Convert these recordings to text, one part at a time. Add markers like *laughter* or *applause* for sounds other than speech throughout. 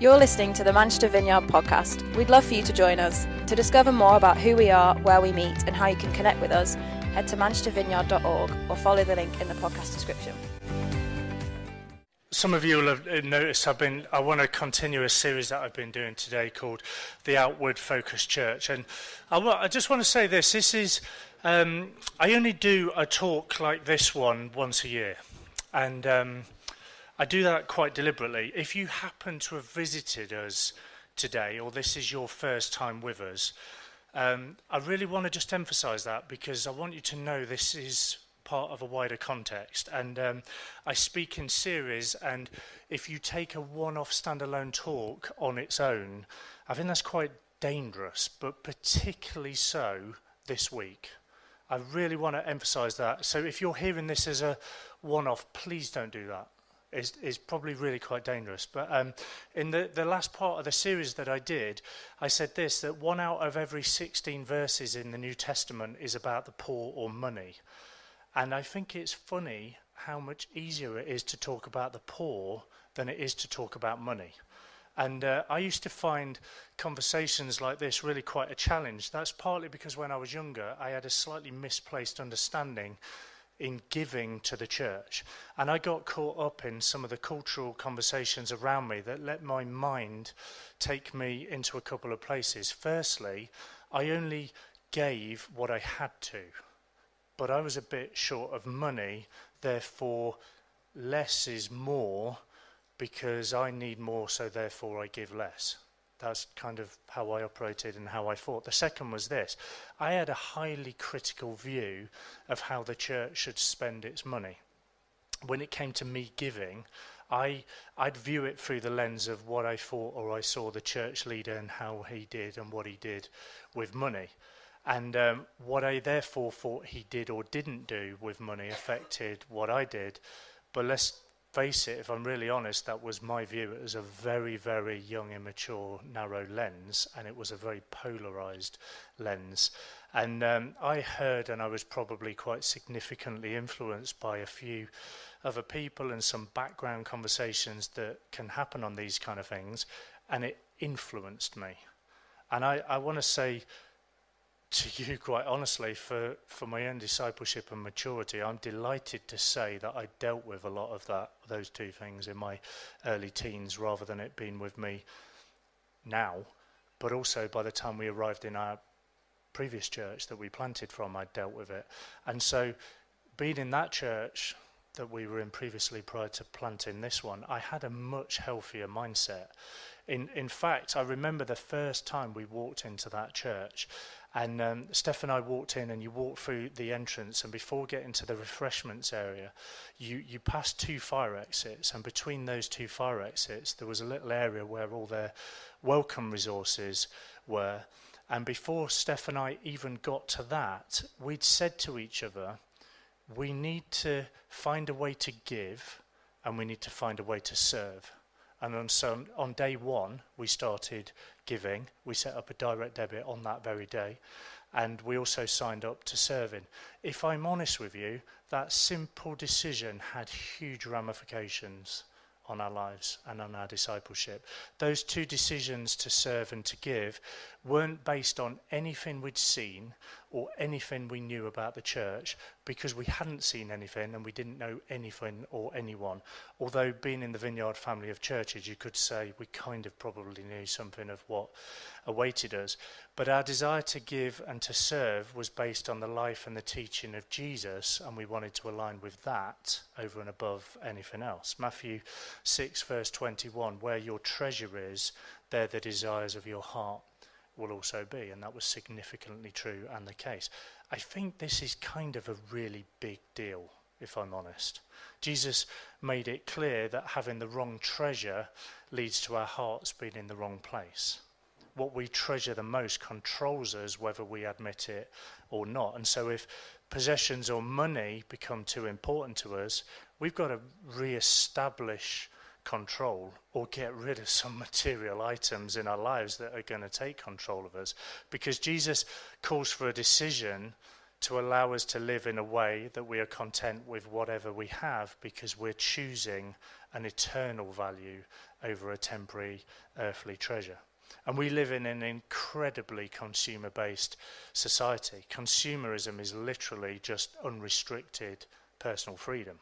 You're listening to the Manchester Vineyard podcast. We'd love for you to join us. To discover more about who we are, where we meet, and how you can connect with us, head to manchestervineyard.org or follow the link in the podcast description. Some of you will have noticed I've been I want to continue a series that I've been doing today called the Outward Focus Church, and I, I just want to say this: this is um, I only do a talk like this one once a year, and um, I do that quite deliberately. If you happen to have visited us today, or this is your first time with us, um, I really want to just emphasize that because I want you to know this is part of a wider context. And um, I speak in series, and if you take a one off standalone talk on its own, I think that's quite dangerous, but particularly so this week. I really want to emphasize that. So if you're hearing this as a one off, please don't do that is, is probably really quite dangerous. But um, in the, the last part of the series that I did, I said this that one out of every 16 verses in the New Testament is about the poor or money. And I think it's funny how much easier it is to talk about the poor than it is to talk about money. And uh, I used to find conversations like this really quite a challenge. That's partly because when I was younger, I had a slightly misplaced understanding in giving to the church. And I got caught up in some of the cultural conversations around me that let my mind take me into a couple of places. Firstly, I only gave what I had to, but I was a bit short of money, therefore, less is more because I need more, so therefore I give less. That's kind of how I operated and how I thought. The second was this I had a highly critical view of how the church should spend its money. When it came to me giving, I, I'd view it through the lens of what I thought or I saw the church leader and how he did and what he did with money. And um, what I therefore thought he did or didn't do with money affected what I did. But let's face it, if I'm really honest, that was my view. It was a very, very young, immature, narrow lens, and it was a very polarized lens. And um, I heard, and I was probably quite significantly influenced by a few other people and some background conversations that can happen on these kind of things, and it influenced me. And I, I want to say, to *laughs* you, quite honestly, for, for my own discipleship and maturity, I'm delighted to say that I dealt with a lot of that, those two things in my early teens rather than it being with me now. But also by the time we arrived in our previous church that we planted from, I dealt with it. And so being in that church that we were in previously prior to planting this one, I had a much healthier mindset. In, in fact, I remember the first time we walked into that church and um, Steph and I walked in, and you walked through the entrance, and before getting to the refreshments area, you, you passed two fire exits, and between those two fire exits, there was a little area where all their welcome resources were. And before Steph and I even got to that, we'd said to each other, we need to find a way to give, and we need to find a way to serve. And on, so on day one, we started giving. We set up a direct debit on that very day. And we also signed up to serving. If I'm honest with you, that simple decision had huge ramifications on our lives and on our discipleship. Those two decisions to serve and to give weren't based on anything we'd seen or anything we knew about the church because we hadn't seen anything and we didn't know anything or anyone. Although, being in the Vineyard family of churches, you could say we kind of probably knew something of what awaited us. But our desire to give and to serve was based on the life and the teaching of Jesus, and we wanted to align with that over and above anything else. Matthew 6, verse 21 where your treasure is, there the desires of your heart will also be, and that was significantly true and the case. I think this is kind of a really big deal, if I'm honest. Jesus made it clear that having the wrong treasure leads to our hearts being in the wrong place. What we treasure the most controls us whether we admit it or not. And so, if possessions or money become too important to us, we've got to re establish control or get rid of some material items in our lives that are going to take control of us. Because Jesus calls for a decision to allow us to live in a way that we are content with whatever we have because we're choosing an eternal value over a temporary earthly treasure. And we live in an incredibly consumer based society. Consumerism is literally just unrestricted personal freedom.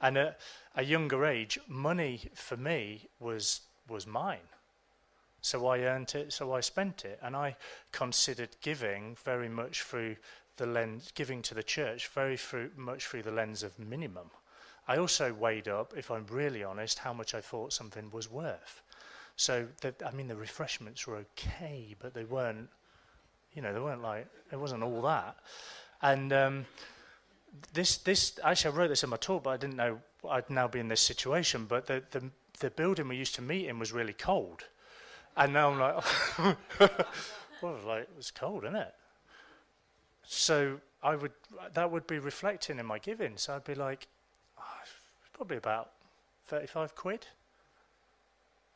And at a younger age, money for me was, was mine. So I earned it, so I spent it. And I considered giving very much through the lens, giving to the church very through, much through the lens of minimum. I also weighed up, if I'm really honest, how much I thought something was worth. So, the, I mean, the refreshments were okay, but they weren't, you know, they weren't like, it wasn't all that. And um, this, this, actually, I wrote this in my talk, but I didn't know I'd now be in this situation. But the, the, the building we used to meet in was really cold. And now I'm like, *laughs* well, like, it was cold, isn't it? So I would, that would be reflecting in my giving. So I'd be like, oh, probably about 35 quid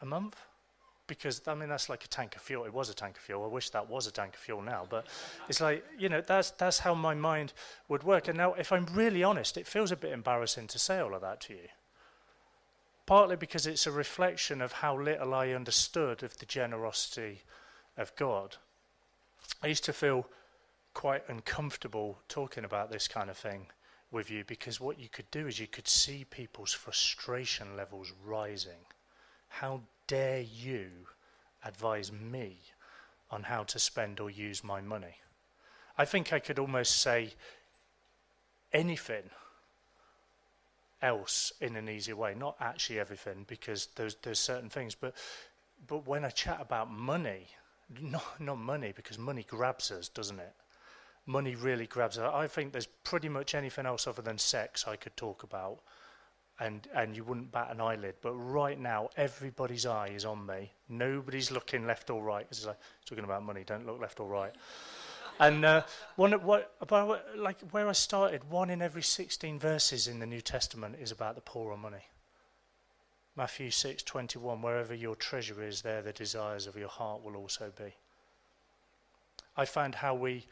a month. Because, I mean, that's like a tank of fuel. It was a tank of fuel. I wish that was a tank of fuel now. But it's like, you know, that's, that's how my mind would work. And now, if I'm really honest, it feels a bit embarrassing to say all of that to you partly because it's a reflection of how little I understood of the generosity of God. I used to feel quite uncomfortable talking about this kind of thing with you because what you could do is you could see people's frustration levels rising. How dare you advise me on how to spend or use my money? I think I could almost say anything else in an easier way. Not actually everything, because there's there's certain things, but but when I chat about money, not not money, because money grabs us, doesn't it? Money really grabs us. I think there's pretty much anything else other than sex I could talk about, and and you wouldn't bat an eyelid. But right now, everybody's eye is on me. Nobody's looking left or right. It's like talking about money. Don't look left or right. And uh, one, what, about, like where I started, one in every 16 verses in the New Testament is about the poor or money. Matthew 6:21 wherever your treasure is there the desires of your heart will also be. I found how we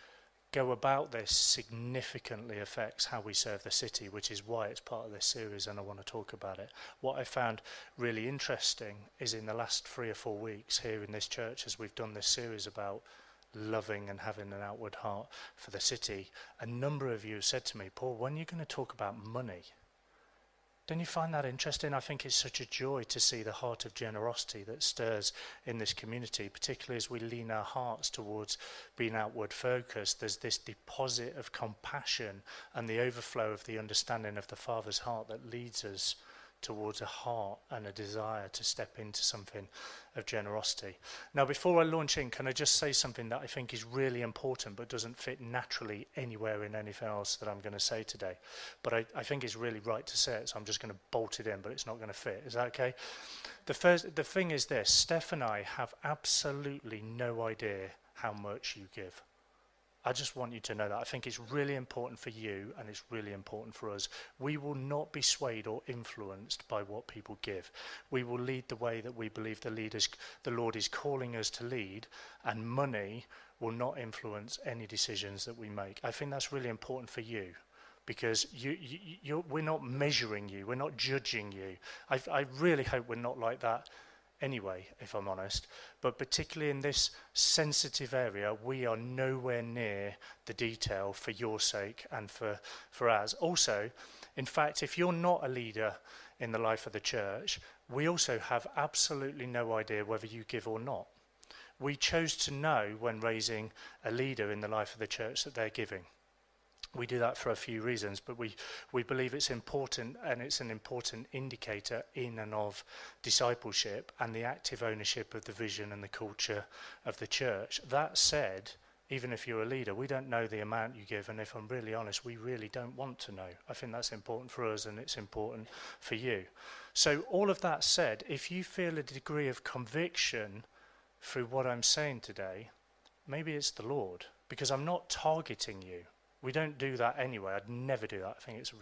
go about this significantly affects how we serve the city, which is why it's part of this series and I want to talk about it. What I found really interesting is in the last three or four weeks here in this church, as we've done this series about loving and having an outward heart for the city, a number of you said to me, Paul, when are you going to talk about money? Don't you find that interesting? I think it's such a joy to see the heart of generosity that stirs in this community, particularly as we lean our hearts towards being outward focused. There's this deposit of compassion and the overflow of the understanding of the Father's heart that leads us towards a heart and a desire to step into something of generosity. Now, before I launch in, can I just say something that I think is really important but doesn't fit naturally anywhere in anything else that I'm going to say today? But I, I think it's really right to say it, so I'm just going to bolt it in, but it's not going to fit. Is that okay? The, first, the thing is this Steph and I have absolutely no idea how much you give. I just want you to know that. I think it's really important for you and it's really important for us. We will not be swayed or influenced by what people give. We will lead the way that we believe the leaders the Lord is calling us to lead and money will not influence any decisions that we make. I think that's really important for you because you, you, we're not measuring you, we're not judging you. I, I really hope we're not like that anyway, if I'm honest. But particularly in this sensitive area, we are nowhere near the detail for your sake and for, for us. Also, in fact, if you're not a leader in the life of the church, we also have absolutely no idea whether you give or not. We chose to know when raising a leader in the life of the church that they're giving. We do that for a few reasons, but we, we believe it's important and it's an important indicator in and of discipleship and the active ownership of the vision and the culture of the church. That said, even if you're a leader, we don't know the amount you give, and if I'm really honest, we really don't want to know. I think that's important for us and it's important for you. So, all of that said, if you feel a degree of conviction through what I'm saying today, maybe it's the Lord, because I'm not targeting you. We don't do that anyway. I'd never do that. I think it's,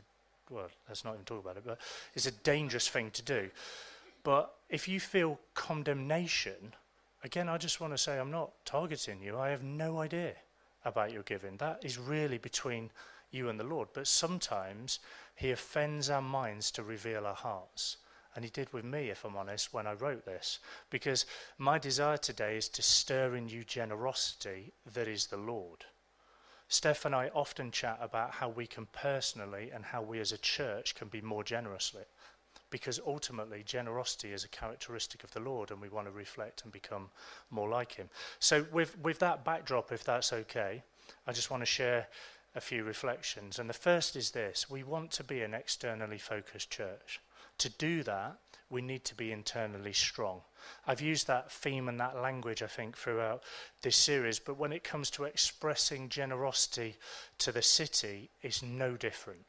well, let's not even talk about it, but it's a dangerous thing to do. But if you feel condemnation, again, I just want to say I'm not targeting you. I have no idea. about your giving. That is really between you and the Lord. But sometimes He offends our minds to reveal our hearts. And He did with me, if I'm honest, when I wrote this. Because my desire today is to stir in you generosity that is the Lord. Steph and I often chat about how we can personally and how we as a church can be more generously because ultimately generosity is a characteristic of the Lord and we want to reflect and become more like him. So with with that backdrop if that's okay, I just want to share a few reflections. And the first is this, we want to be an externally focused church. To do that, we need to be internally strong. I've used that theme and that language, I think, throughout this series, but when it comes to expressing generosity to the city, it's no different.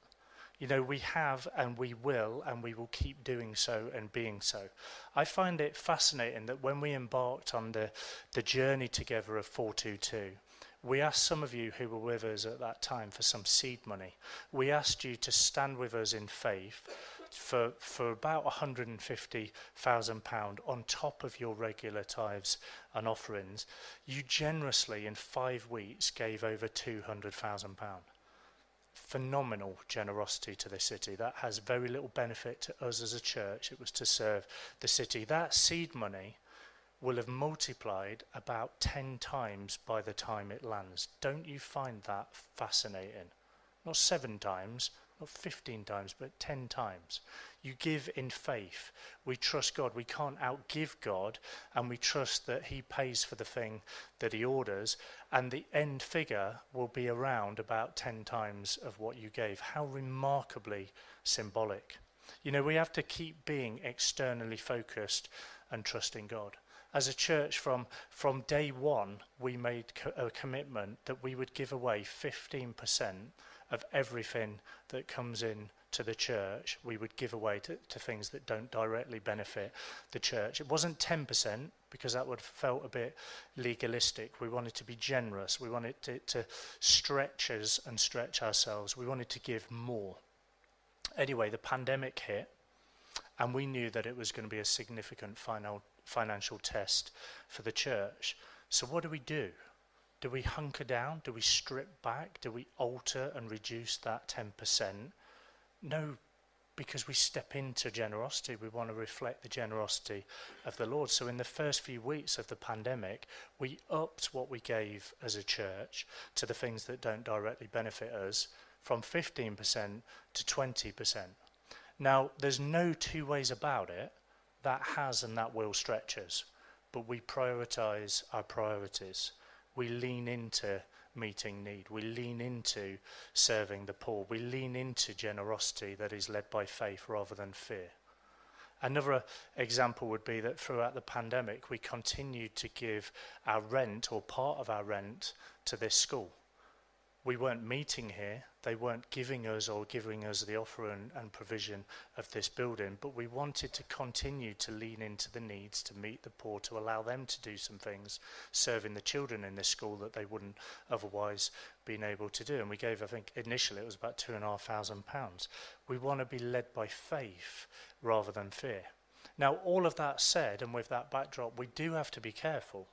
You know, we have and we will, and we will keep doing so and being so. I find it fascinating that when we embarked on the, the journey together of 422, we asked some of you who were with us at that time for some seed money. We asked you to stand with us in faith for, for about £150,000 on top of your regular tithes and offerings. You generously, in five weeks, gave over £200,000 phenomenal generosity to the city. That has very little benefit to us as a church. It was to serve the city. That seed money will have multiplied about 10 times by the time it lands. Don't you find that fascinating? Not seven times, not 15 times, but 10 times. You give in faith. We trust God. We can't outgive God, and we trust that He pays for the thing that He orders, and the end figure will be around about 10 times of what you gave. How remarkably symbolic. You know, we have to keep being externally focused and trusting God. As a church, from, from day one, we made co- a commitment that we would give away 15% of everything that comes in to the church, we would give away to, to things that don't directly benefit the church. It wasn't 10% because that would have felt a bit legalistic. We wanted to be generous. We wanted to, to stretch us and stretch ourselves. We wanted to give more. Anyway, the pandemic hit, and we knew that it was going to be a significant final, financial test for the church. So, what do we do? Do we hunker down? Do we strip back? Do we alter and reduce that 10%? No, because we step into generosity. We want to reflect the generosity of the Lord. So, in the first few weeks of the pandemic, we upped what we gave as a church to the things that don't directly benefit us from 15% to 20%. Now, there's no two ways about it. That has and that will stretch us. But we prioritize our priorities we lean into meeting need. We lean into serving the poor. We lean into generosity that is led by faith rather than fear. Another example would be that throughout the pandemic, we continued to give our rent or part of our rent to this school we weren't meeting here. They weren't giving us or giving us the offer and, and, provision of this building, but we wanted to continue to lean into the needs to meet the poor, to allow them to do some things, serving the children in this school that they wouldn't otherwise been able to do. And we gave, I think, initially it was about two and a half thousand pounds. We want to be led by faith rather than fear. Now, all of that said, and with that backdrop, we do have to be careful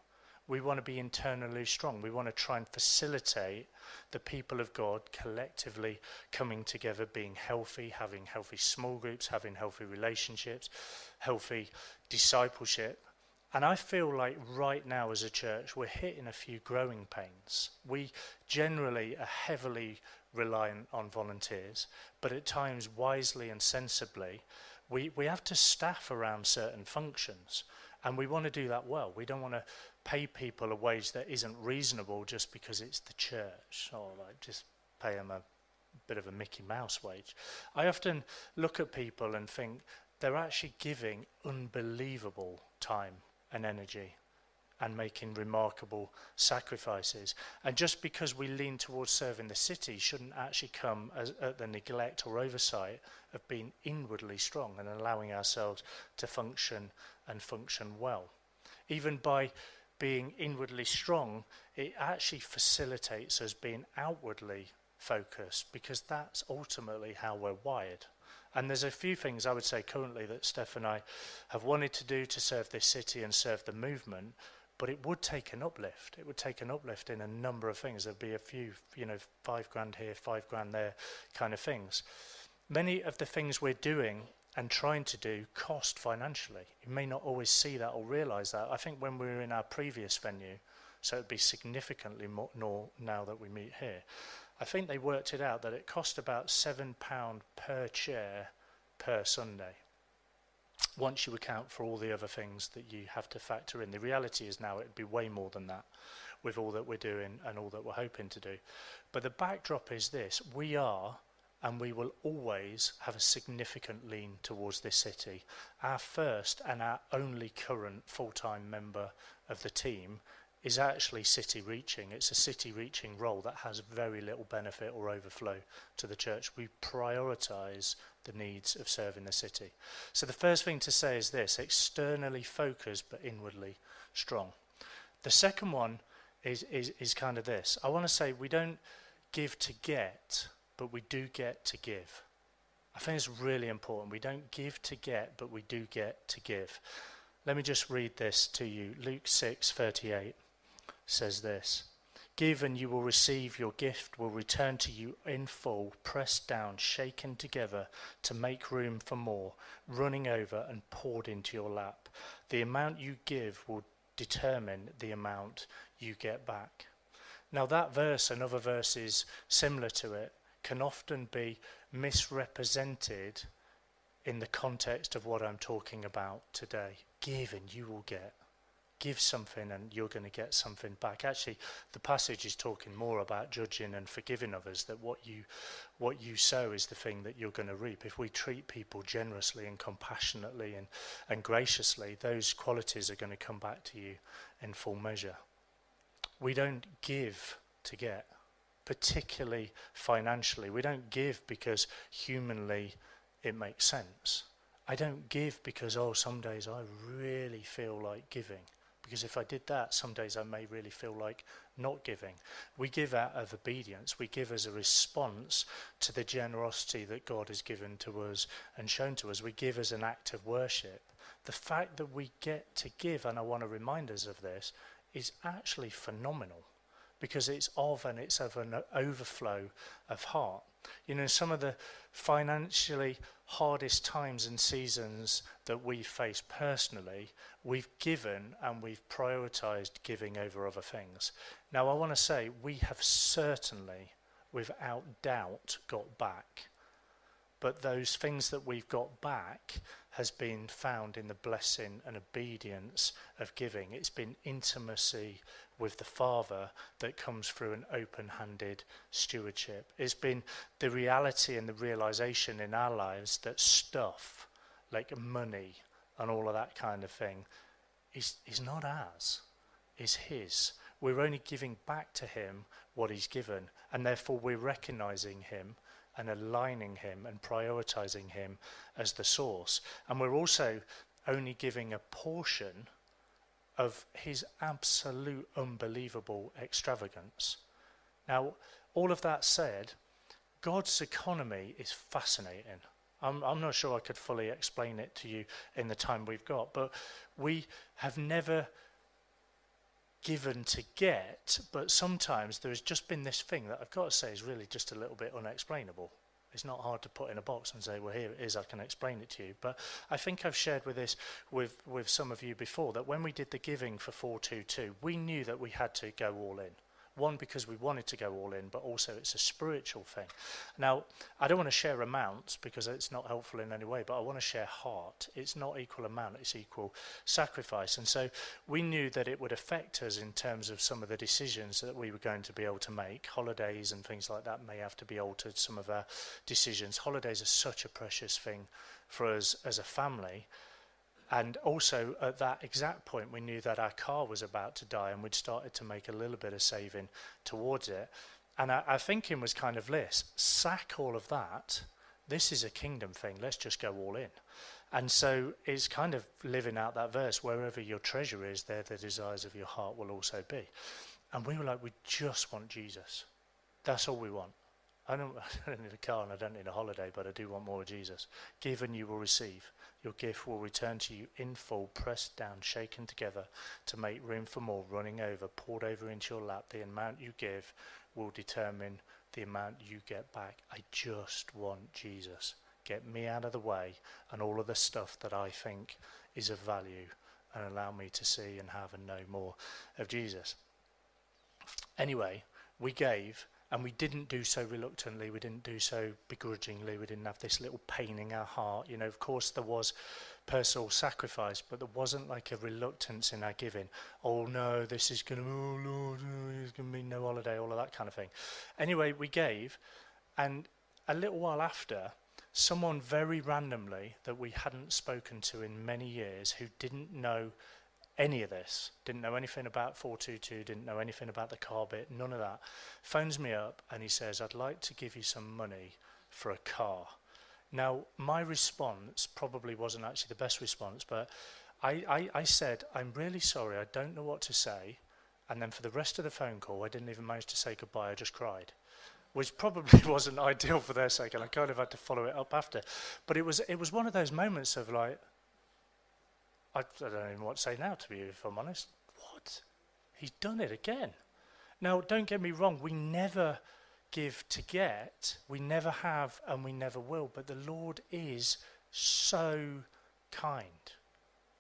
we want to be internally strong. We want to try and facilitate the people of God collectively coming together, being healthy, having healthy small groups, having healthy relationships, healthy discipleship. And I feel like right now as a church, we're hitting a few growing pains. We generally are heavily reliant on volunteers, but at times, wisely and sensibly, we, we have to staff around certain functions. And we want to do that well. We don't want to pay people a wage that isn't reasonable just because it's the church, or like just pay them a bit of a Mickey Mouse wage. I often look at people and think they're actually giving unbelievable time and energy and making remarkable sacrifices. And just because we lean towards serving the city shouldn't actually come as, at the neglect or oversight of being inwardly strong and allowing ourselves to function and function well. Even by being inwardly strong, it actually facilitates us being outwardly focused because that's ultimately how we're wired. And there's a few things I would say currently that Steph and I have wanted to do to serve this city and serve the movement, but it would take an uplift. It would take an uplift in a number of things. There'd be a few, you know, five grand here, five grand there kind of things. Many of the things we're doing and trying to do cost financially. You may not always see that or realize that. I think when we were in our previous venue, so it'd be significantly more, now that we meet here, I think they worked it out that it cost about £7 per chair per Sunday once you account for all the other things that you have to factor in. The reality is now it'd be way more than that with all that we're doing and all that we're hoping to do. But the backdrop is this we are and we will always have a significant lean towards this city. Our first and our only current full time member of the team is actually city reaching. It's a city reaching role that has very little benefit or overflow to the church. We prioritise the needs of serving the city. So the first thing to say is this externally focused but inwardly strong. The second one is, is, is kind of this I want to say we don't give to get, but we do get to give. I think it's really important. We don't give to get, but we do get to give. Let me just read this to you. Luke 6:38 says this Give and you will receive, your gift will return to you in full, pressed down, shaken together to make room for more, running over and poured into your lap. The amount you give will determine the amount you get back. Now, that verse and other verses similar to it can often be misrepresented in the context of what I'm talking about today. Give and you will get give something and you're going to get something back. Actually, the passage is talking more about judging and forgiving others, that what you, what you sow is the thing that you're going to reap. If we treat people generously and compassionately and, and graciously, those qualities are going to come back to you in full measure. We don't give to get, particularly financially. We don't give because humanly it makes sense. I don't give because, oh, some days I really feel like giving because if I did that, some days I may really feel like not giving. We give out of obedience, we give as a response to the generosity that God has given to us and shown to us. We give as an act of worship. The fact that we get to give, and I want to remind us of this, is actually phenomenal because it's of and it's of an overflow of heart. You know, some of the financially hardest times and seasons that we face personally, we've given and we've prioritized giving over other things. Now, I want to say we have certainly, without doubt, got back. But those things that we've got back has been found in the blessing and obedience of giving. It's been intimacy with the Father that comes through an open handed stewardship. It's been the reality and the realization in our lives that stuff like money and all of that kind of thing is, is not ours, is His. We're only giving back to Him what He's given, and therefore we're recognizing Him and aligning Him and prioritizing Him as the source. And we're also only giving a portion of his absolute unbelievable extravagance. Now, all of that said, God's economy is fascinating. I'm, I'm, not sure I could fully explain it to you in the time we've got, but we have never given to get, but sometimes there has just been this thing that I've got to say is really just a little bit unexplainable. It's not hard to put in a box and say, well, here it is, I can explain it to you. But I think I've shared with this with, with some of you before that when we did the giving for 422, we knew that we had to go all in. One, because we wanted to go all in, but also it's a spiritual thing. Now, I don't want to share amounts because it's not helpful in any way, but I want to share heart. It's not equal amount, it's equal sacrifice. And so we knew that it would affect us in terms of some of the decisions that we were going to be able to make. Holidays and things like that may have to be altered, some of our decisions. Holidays are such a precious thing for us as a family. And also at that exact point, we knew that our car was about to die and we'd started to make a little bit of saving towards it. And our, our thinking was kind of this sack all of that. This is a kingdom thing. Let's just go all in. And so it's kind of living out that verse wherever your treasure is, there the desires of your heart will also be. And we were like, we just want Jesus. That's all we want. *laughs* I don't, need a car and I don't need a holiday, but I do want more of Jesus. Give and you will receive. Your gift will return to you in full, pressed down, shaken together to make room for more, running over, poured over into your lap. The amount you give will determine the amount you get back. I just want Jesus. Get me out of the way and all of the stuff that I think is of value and allow me to see and have and know more of Jesus. Anyway, we gave and we didn't do so reluctantly, we didn't do so begrudgingly, we didn't have this little pain in our heart. You know, of course, there was personal sacrifice, but there wasn't like a reluctance in our giving. Oh no, this is going to, oh Lord, oh, there's going to be no holiday, all of that kind of thing. Anyway, we gave, and a little while after, someone very randomly that we hadn't spoken to in many years who didn't know any of this, didn't know anything about 422, didn't know anything about the car bit, none of that, phones me up and he says, I'd like to give you some money for a car. Now, my response probably wasn't actually the best response, but I, I, I said, I'm really sorry, I don't know what to say. And then for the rest of the phone call, I didn't even manage to say goodbye, I just cried. Which probably *laughs* wasn't ideal for their sake, and I kind of had to follow it up after. But it was, it was one of those moments of like, I, I don't even know what to say now, to be if I'm honest. What? He's done it again. Now, don't get me wrong, we never give to get, we never have, and we never will, but the Lord is so kind.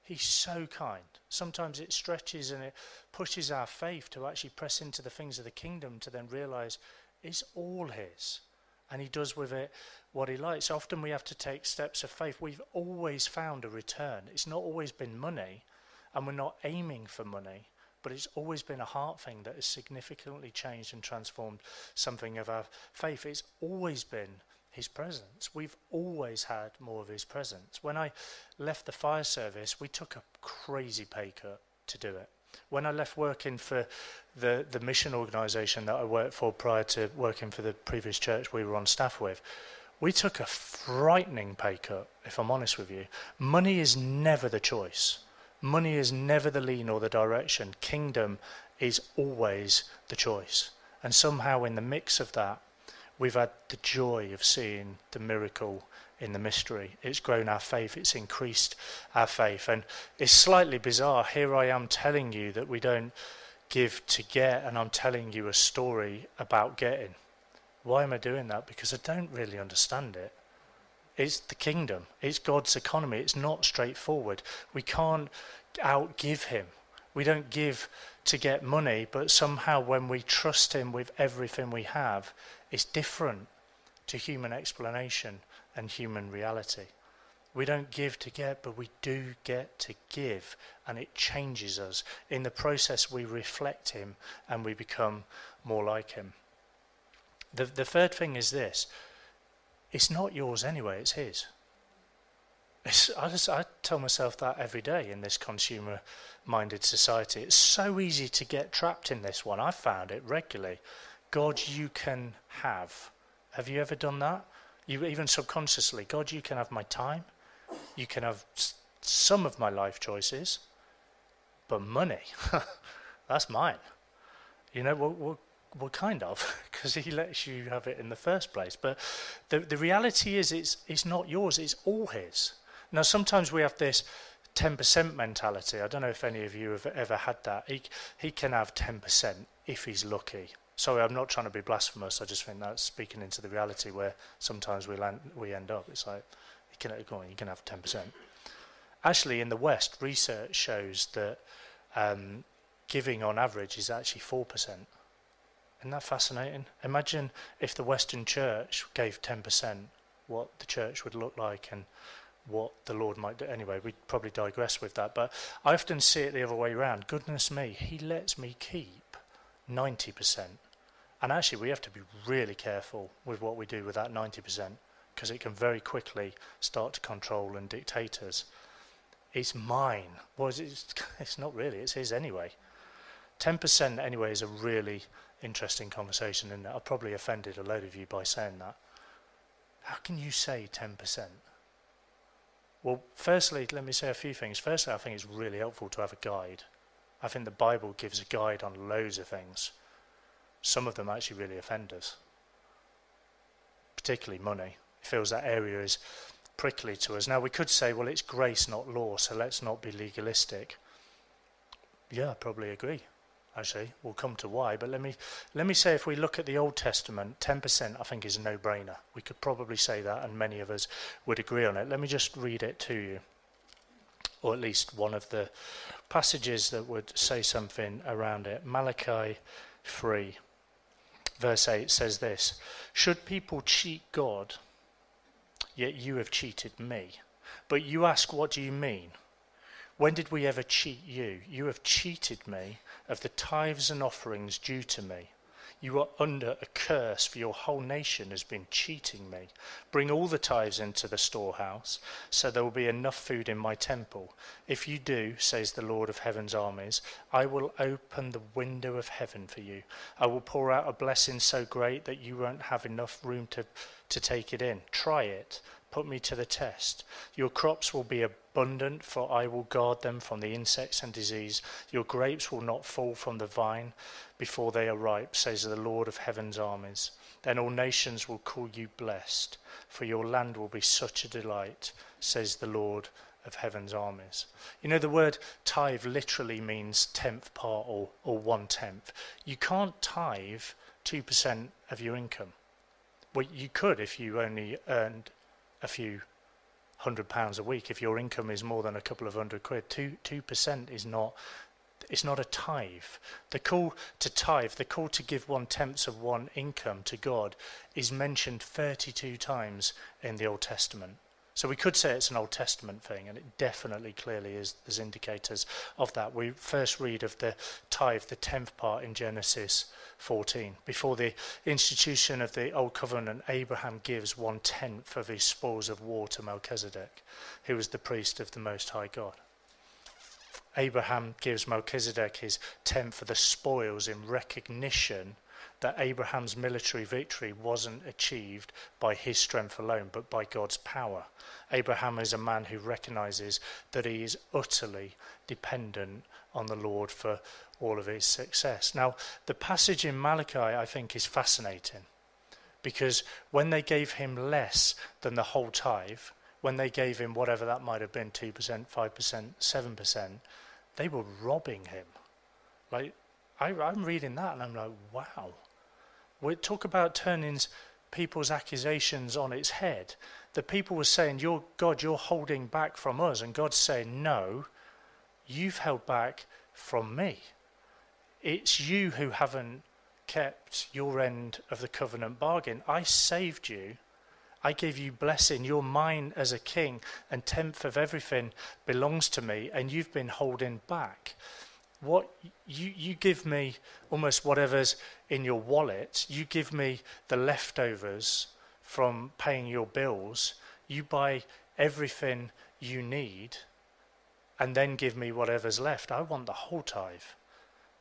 He's so kind. Sometimes it stretches and it pushes our faith to actually press into the things of the kingdom to then realize it's all His. And He does with it what he likes. Often we have to take steps of faith. We've always found a return. It's not always been money, and we're not aiming for money, but it's always been a heart thing that has significantly changed and transformed something of our faith. It's always been his presence. We've always had more of his presence. When I left the fire service, we took a crazy pay cut to do it. When I left working for the, the mission organisation that I worked for prior to working for the previous church we were on staff with, we took a frightening pay cut, if I'm honest with you. Money is never the choice. Money is never the lean or the direction. Kingdom is always the choice. And somehow, in the mix of that, we've had the joy of seeing the miracle in the mystery. It's grown our faith, it's increased our faith. And it's slightly bizarre. Here I am telling you that we don't give to get, and I'm telling you a story about getting. Why am I doing that? Because I don't really understand it. It's the kingdom, it's God's economy. It's not straightforward. We can't outgive Him. We don't give to get money, but somehow when we trust Him with everything we have, it's different to human explanation and human reality. We don't give to get, but we do get to give, and it changes us. In the process, we reflect Him and we become more like Him. The, the third thing is this it's not yours anyway, it's his. It's, I, just, I tell myself that every day in this consumer minded society. It's so easy to get trapped in this one. I've found it regularly. God, you can have. Have you ever done that? You even subconsciously, God, you can have my time. You can have some of my life choices, but money, *laughs* that's mine. You know, well, well, kind of, *laughs* because he lets you have it in the first place. But the, the reality is, it's, it's not yours, it's all his. Now, sometimes we have this 10% mentality. I don't know if any of you have ever had that. He, he can have 10% if he's lucky. Sorry, I'm not trying to be blasphemous. I just think that's speaking into the reality where sometimes we, land, we end up. It's like, you can, go on, you can have 10%. Actually, in the West, research shows that um, giving on average is actually 4%. Isn't that fascinating? Imagine if the Western Church gave 10%, what the church would look like and what the Lord might do. Anyway, we'd probably digress with that. But I often see it the other way around. Goodness me, He lets me keep 90%. And actually, we have to be really careful with what we do with that 90% because it can very quickly start to control and dictate us. It's mine. Well, it's, it's *laughs* not really, it's His anyway. 10% anyway is a really interesting conversation, and I've probably offended a load of you by saying that. How can you say 10%? Well, firstly, let me say a few things. Firstly, I think it's really helpful to have a guide. I think the Bible gives a guide on loads of things. Some of them actually really offend us. particularly money. It feels that area is prickly to us. Now, we could say, well, it's grace, not law, so let's not be legalistic. Yeah, I probably agree. Actually, we'll come to why. But let me let me say, if we look at the Old Testament, ten percent I think is a no-brainer. We could probably say that, and many of us would agree on it. Let me just read it to you, or at least one of the passages that would say something around it. Malachi three, verse eight says this: Should people cheat God? Yet you have cheated me. But you ask, what do you mean? When did we ever cheat you? You have cheated me of the tithes and offerings due to me. You are under a curse, for your whole nation has been cheating me. Bring all the tithes into the storehouse, so there will be enough food in my temple. If you do, says the Lord of heaven's armies, I will open the window of heaven for you. I will pour out a blessing so great that you won't have enough room to, to take it in. Try it. Put me to the test. Your crops will be abundant, for I will guard them from the insects and disease. Your grapes will not fall from the vine before they are ripe, says the Lord of heaven's armies. Then all nations will call you blessed, for your land will be such a delight, says the Lord of heaven's armies. You know, the word tithe literally means tenth part or, or one tenth. You can't tithe 2% of your income. Well, you could if you only earned a few hundred pounds a week if your income is more than a couple of hundred quid. Two two percent is not it's not a tithe. The call to tithe, the call to give one tenth of one income to God, is mentioned 32 times in the Old Testament. So we could say it's an Old Testament thing, and it definitely clearly is. There's indicators of that. We first read of the tithe, the tenth part in Genesis 14. Before the institution of the Old Covenant, Abraham gives one tenth of his spoils of war to Melchizedek, who was the priest of the Most High God. Abraham gives Melchizedek his tenth of the spoils in recognition that Abraham's military victory wasn't achieved by his strength alone, but by God's power. Abraham is a man who recognizes that he is utterly dependent on the Lord for all of his success. Now, the passage in Malachi, I think, is fascinating because when they gave him less than the whole tithe, when they gave him whatever that might have been 2%, 5%, 7%, they were robbing him. Like, I, am reading that and I'm like, wow. We talk about turning people's accusations on its head. The people were saying, "You're God, you're holding back from us," and God's saying, "No, you've held back from me. It's you who haven't kept your end of the covenant bargain. I saved you." I gave you blessing. You're mine as a king, and tenth of everything belongs to me, and you've been holding back what you, you give me almost whatever's in your wallet, you give me the leftovers from paying your bills, you buy everything you need, and then give me whatever's left. I want the whole tithe.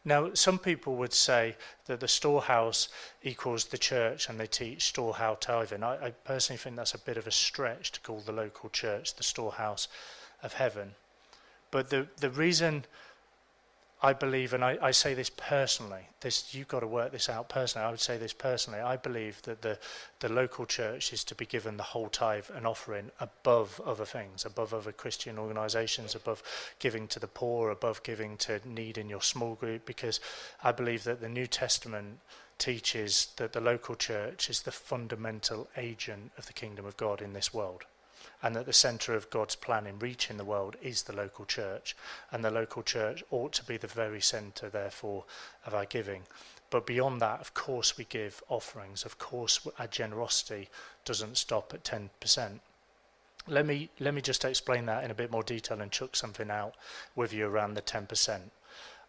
Now, some people would say that the storehouse equals the church and they teach storehouse tithing. I, I personally think that's a bit of a stretch to call the local church the storehouse of heaven. But the, the reason I believe, and I, I, say this personally, this you've got to work this out personally. I would say this personally. I believe that the, the local church is to be given the whole tithe and offering above other things, above other Christian organisations, above giving to the poor, above giving to need in your small group, because I believe that the New Testament teaches that the local church is the fundamental agent of the kingdom of God in this world and that the centre of God's plan in reaching the world is the local church, and the local church ought to be the very centre, therefore, of our giving. But beyond that, of course, we give offerings. Of course, our generosity doesn't stop at 10%. Let me, let me just explain that in a bit more detail and chuck something out with you around the 10%.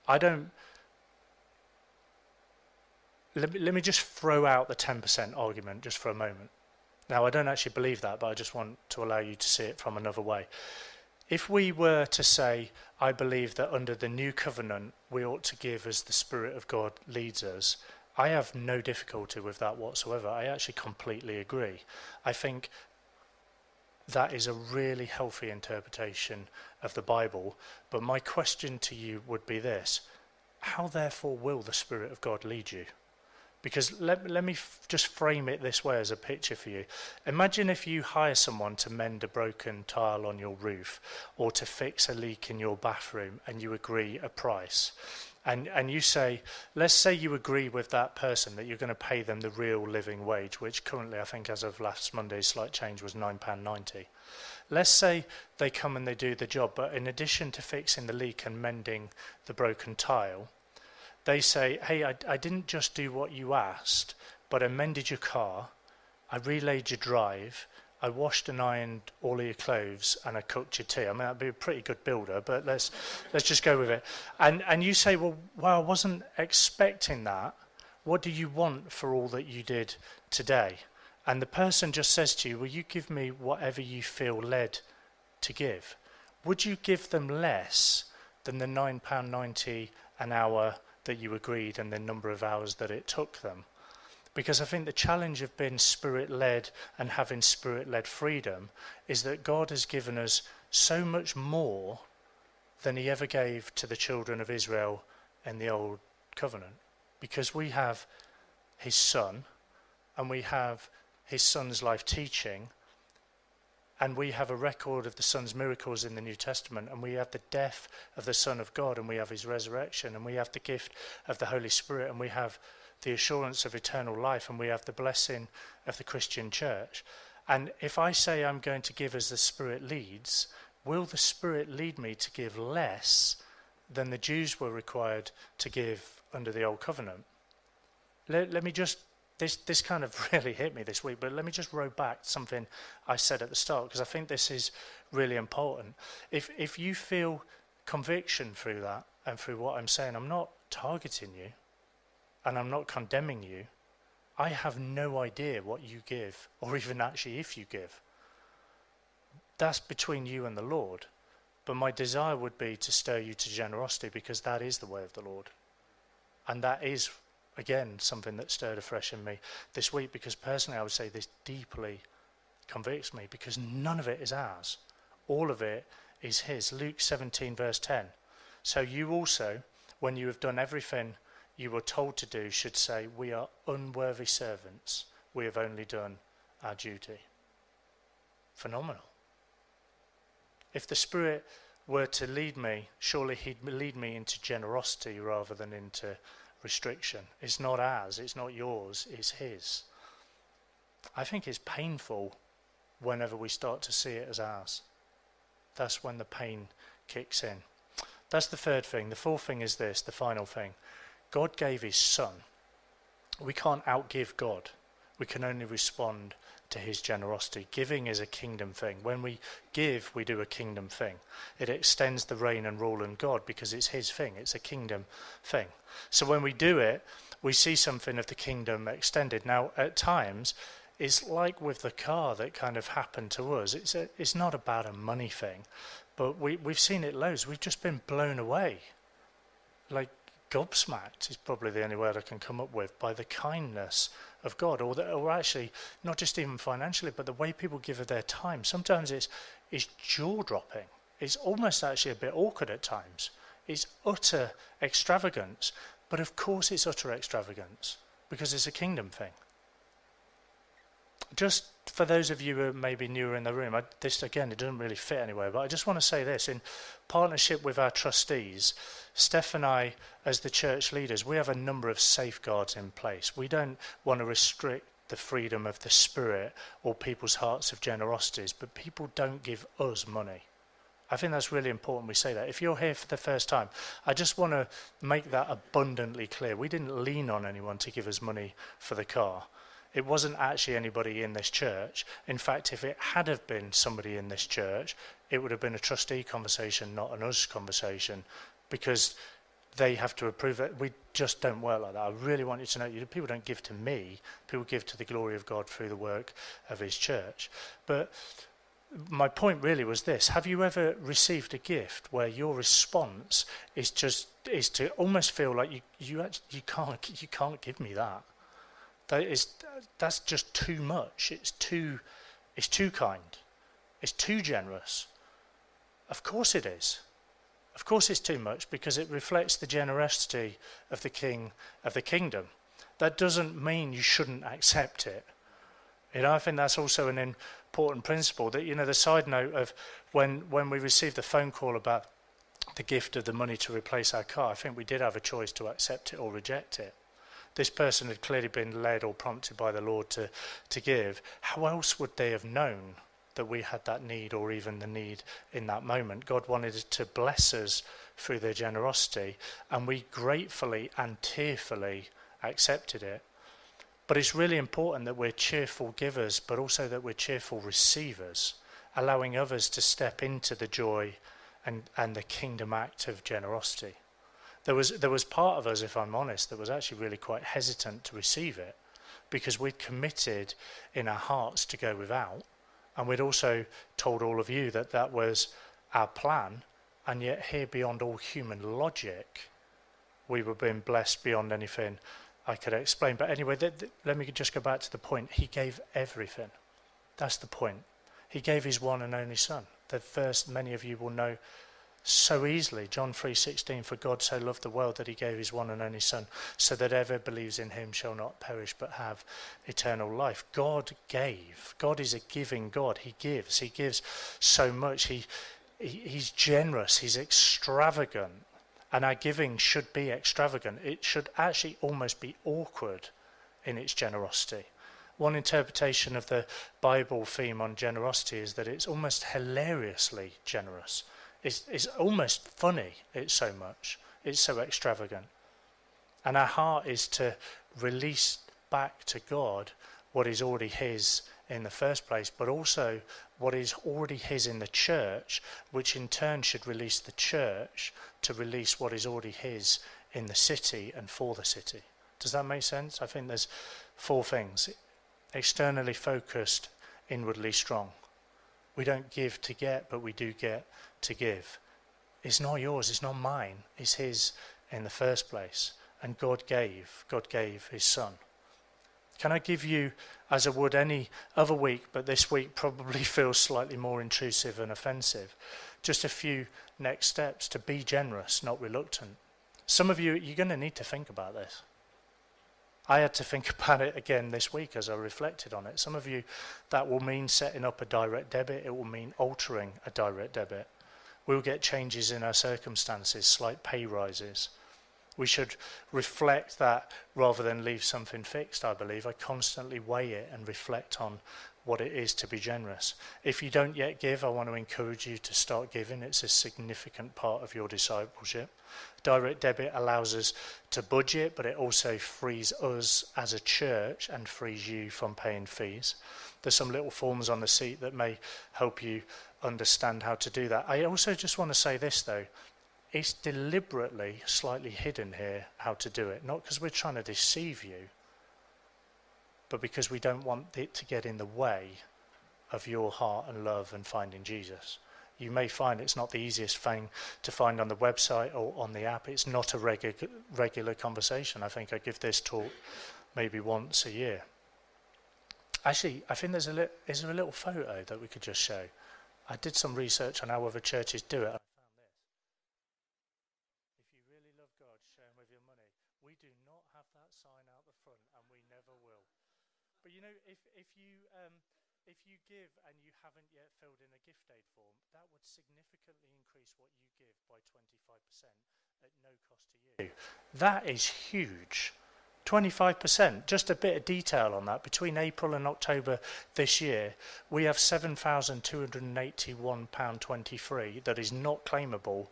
I don't. Let me, let me just throw out the 10% argument just for a moment. Now, I don't actually believe that, but I just want to allow you to see it from another way. If we were to say, I believe that under the new covenant we ought to give as the Spirit of God leads us, I have no difficulty with that whatsoever. I actually completely agree. I think that is a really healthy interpretation of the Bible. But my question to you would be this How therefore will the Spirit of God lead you? Because let, let me just frame it this way as a picture for you. Imagine if you hire someone to mend a broken tile on your roof or to fix a leak in your bathroom and you agree a price. And, and you say, let's say you agree with that person that you're going to pay them the real living wage, which currently I think as of last Monday's slight change was £9.90. Let's say they come and they do the job, but in addition to fixing the leak and mending the broken tile, they say, hey, I, I didn't just do what you asked, but I mended your car, I relayed your drive, I washed and ironed all of your clothes and I cooked your tea. I mean, that'd be a pretty good builder, but let's let's just go with it. And and you say, well, well, I wasn't expecting that. What do you want for all that you did today? And the person just says to you, will you give me whatever you feel led to give? Would you give them less than the nine pound ninety an hour that you agreed and the number of hours that it took them? Because I think the challenge of being spirit led and having spirit led freedom is that God has given us so much more than he ever gave to the children of Israel in the Old Covenant. Because we have his son and we have his son's life teaching and we have a record of the Son's miracles in the New Testament, and we have the death of the Son of God, and we have his resurrection, and we have the gift of the Holy Spirit, and we have the assurance of eternal life and we have the blessing of the Christian church. And if I say I'm going to give as the Spirit leads, will the Spirit lead me to give less than the Jews were required to give under the Old Covenant? Let, let me just, this, this kind of *laughs* really hit me this week, but let me just row back something I said at the start because I think this is really important. If, if you feel conviction through that and through what I'm saying, I'm not targeting you and I'm not condemning you, I have no idea what you give, or *laughs* even actually if you give. That's between you and the Lord. But my desire would be to stir you to generosity because that is the way of the Lord. And that is, again, something that stirred afresh in me this week because personally I would say this deeply convicts me because none of it is ours. All of it is His. Luke 17, verse 10. So you also, when you have done everything you were told to do should say, We are unworthy servants. We have only done our duty. Phenomenal. If the Spirit were to lead me, surely He'd lead me into generosity rather than into restriction. It's not ours, it's not yours, it's His. I think it's painful whenever we start to see it as ours. That's when the pain kicks in. That's the third thing. The fourth thing is this, the final thing. God gave his son. We can't outgive God. We can only respond to his generosity. Giving is a kingdom thing. When we give, we do a kingdom thing. It extends the reign and rule in God because it's his thing. It's a kingdom thing. So when we do it, we see something of the kingdom extended. Now, at times, it's like with the car that kind of happened to us. It's, a, it's not about a money thing, but we, we've seen it loads. We've just been blown away. Like gobsmacked is probably the only word I can come up with by the kindness of God, or, the, or actually not just even financially, but the way people give of their time. Sometimes it's it's jaw dropping. It's almost actually a bit awkward at times. It's utter extravagance, but of course it's utter extravagance because it's a kingdom thing. Just for those of you who may be newer in the room, I, this again, it doesn't really fit anywhere, but I just want to say this in partnership with our trustees, Steph and I, as the church leaders, we have a number of safeguards in place. We don't want to restrict the freedom of the spirit or people's hearts of generosities, but people don't give us money. I think that's really important we say that. If you're here for the first time, I just want to make that abundantly clear. We didn't lean on anyone to give us money for the car. It wasn't actually anybody in this church. In fact, if it had have been somebody in this church, it would have been a trustee conversation, not an us conversation, because they have to approve it. We just don't work like that. I really want you to know people don't give to me, people give to the glory of God through the work of his church. But my point really was this have you ever received a gift where your response is just is to almost feel like you you actually, you can't you can't give me that that is that's just too much it's too it's too kind it's too generous of course it is of course, it's too much because it reflects the generosity of the king of the kingdom. That doesn't mean you shouldn't accept it. You know, I think that's also an important principle that, you know, the side note of when, when we received the phone call about the gift of the money to replace our car, I think we did have a choice to accept it or reject it. This person had clearly been led or prompted by the Lord to, to give. How else would they have known that we had that need or even the need in that moment? God wanted to bless us through their generosity, and we gratefully and tearfully accepted it. But it's really important that we're cheerful givers, but also that we're cheerful receivers, allowing others to step into the joy and, and the kingdom act of generosity. There was, there was part of us, if I'm honest, that was actually really quite hesitant to receive it because we'd committed in our hearts to go without. And we'd also told all of you that that was our plan. And yet, here, beyond all human logic, we were being blessed beyond anything I could explain. But anyway, th- th- let me just go back to the point. He gave everything. That's the point. He gave his one and only Son. The first, many of you will know so easily. John 3:16 For God so loved the world that he gave his one and only son so that ever believes in him shall not perish but have eternal life. God gave. God is a giving God. He gives. He gives so much. He he's generous, he's extravagant, and our giving should be extravagant. It should actually almost be awkward in its generosity. One interpretation of the Bible theme on generosity is that it's almost hilariously generous. It's, it's almost funny, it's so much, it's so extravagant. And our heart is to release back to God what is already His in the first place, but also what is already His in the church, which in turn should release the church to release what is already His in the city and for the city. Does that make sense? I think there's four things externally focused, inwardly strong. We don't give to get, but we do get to give. It's not yours, it's not mine, it's His in the first place. And God gave, God gave His Son. Can I give you, as I would any other week, but this week probably *laughs* feels slightly more intrusive and offensive, just a few next steps to be generous, not reluctant? Some of you, you're going to need to think about this. I had to think *laughs* about it again this week as I reflected on it. Some of you, that will mean setting up a direct debit, it will mean altering a direct debit. We'll get changes in our circumstances, slight pay rises. We should reflect that rather than leave something fixed, I believe. I constantly weigh it and reflect on what it is to be generous. If you don't yet give, I want to encourage you to start giving. It's a significant part of your discipleship. Direct debit allows us to budget, but it also frees us as a church and frees you from paying fees. There's some little forms on the seat that may help you understand how to do that. I also just want to say this, though it's deliberately slightly hidden here how to do it. Not because we're trying to deceive you, but because we don't want it to get in the way of your heart and love and finding Jesus. You may find it's not the easiest thing to find on the website or on the app. It's not a regu- regular conversation. I think I give this talk maybe once a year. Actually, I think there's a, li- is there a little photo that we could just show. I did some research on how other churches do it. We do not have that sign out the front, and we never will. But you know, if if you um, if you give and you haven't yet filled in a gift aid form, that would significantly increase what you give by 25% at no cost to you. That is huge. 25%, just a bit of detail on that. Between April and October this year, we have £7,281.23 that is not claimable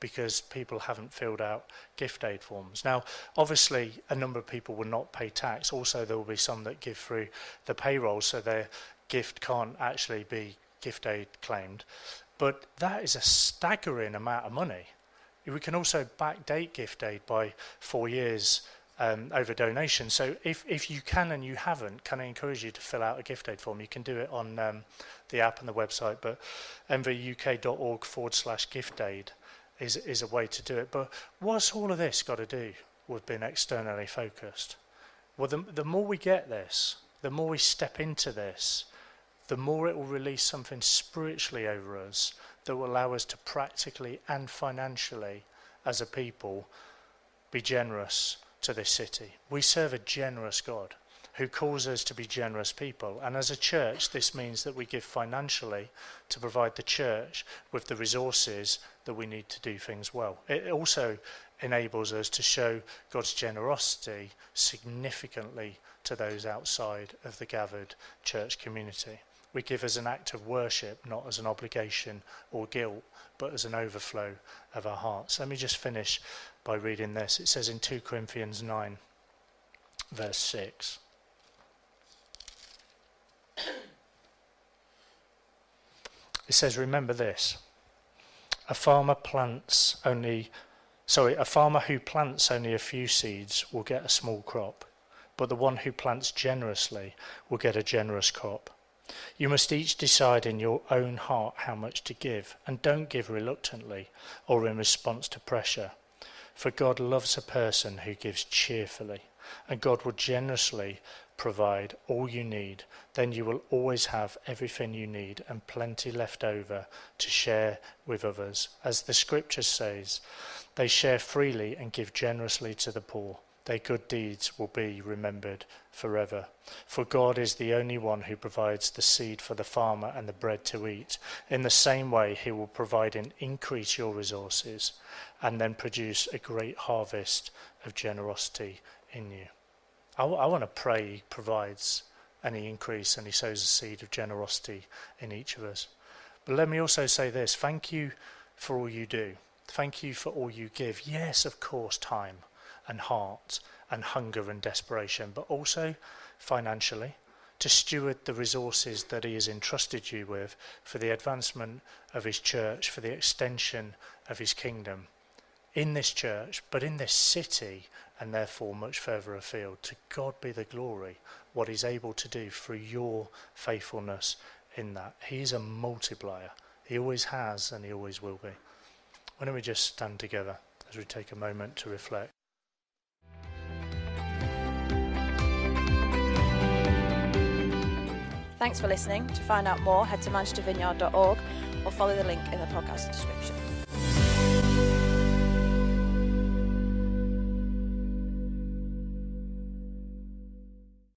because people haven't filled out gift aid forms. Now, obviously, a number of people will not pay tax. Also, there will be some that give through the payroll, so their gift can't actually be gift aid claimed. But that is a staggering amount of money. We can also backdate gift aid by four years um, over donation. So if, if you can and you haven't, can I encourage you to fill out a gift aid form? You can do it on um, the app and the website, but mvuk.org forward slash gift aid is, is a way to do it. But what's all of this got to do with being externally focused? Well, the, the more we get this, the more we step into this, the more it will release something spiritually over us that will allow us to practically and financially, as a people, be generous to this city. We serve a generous God who calls us to be generous people. And as a church, this means that we give financially to provide the church with the resources that we need to do things well. It also enables us to show God's generosity significantly to those outside of the gathered church community. We give as an act of worship, not as an obligation or guilt, but as an overflow of our hearts. Let me just finish by reading this. It says in 2 Corinthians 9, verse 6. It says, remember this. A farmer plants only, sorry, a farmer who plants only a few seeds will get a small crop, but the one who plants generously will get a generous crop. You must each decide in your own heart how much to give, and don't give reluctantly or in response to pressure. For God loves a person who gives cheerfully, and God will generously provide all you need, then you will always have everything you need and plenty left over to share with others. As the scripture says, they share freely and give generously to the poor. Their good deeds will be remembered forever. For God is the only one who provides the seed for the farmer and the bread to eat. In the same way, He will provide and increase your resources and then produce a great harvest of generosity in you. I, want to pray He provides any increase and He sows a seed of generosity in each of us. But let me also say this thank you for all you do. Thank you for all you give. Yes, of course, time and heart and hunger and desperation, but also financially to steward the resources that He has entrusted you with for the advancement of His church, for the extension of His kingdom in this church, but in this city, and therefore much further afield. To God be the glory, what He's able to do through your faithfulness in that. He's a multiplier. He always has, and He always will be. Why don't we just stand together as we take a moment to reflect? Thanks for listening. To find out more, head to manchestervineyard.org or follow the link in the podcast description.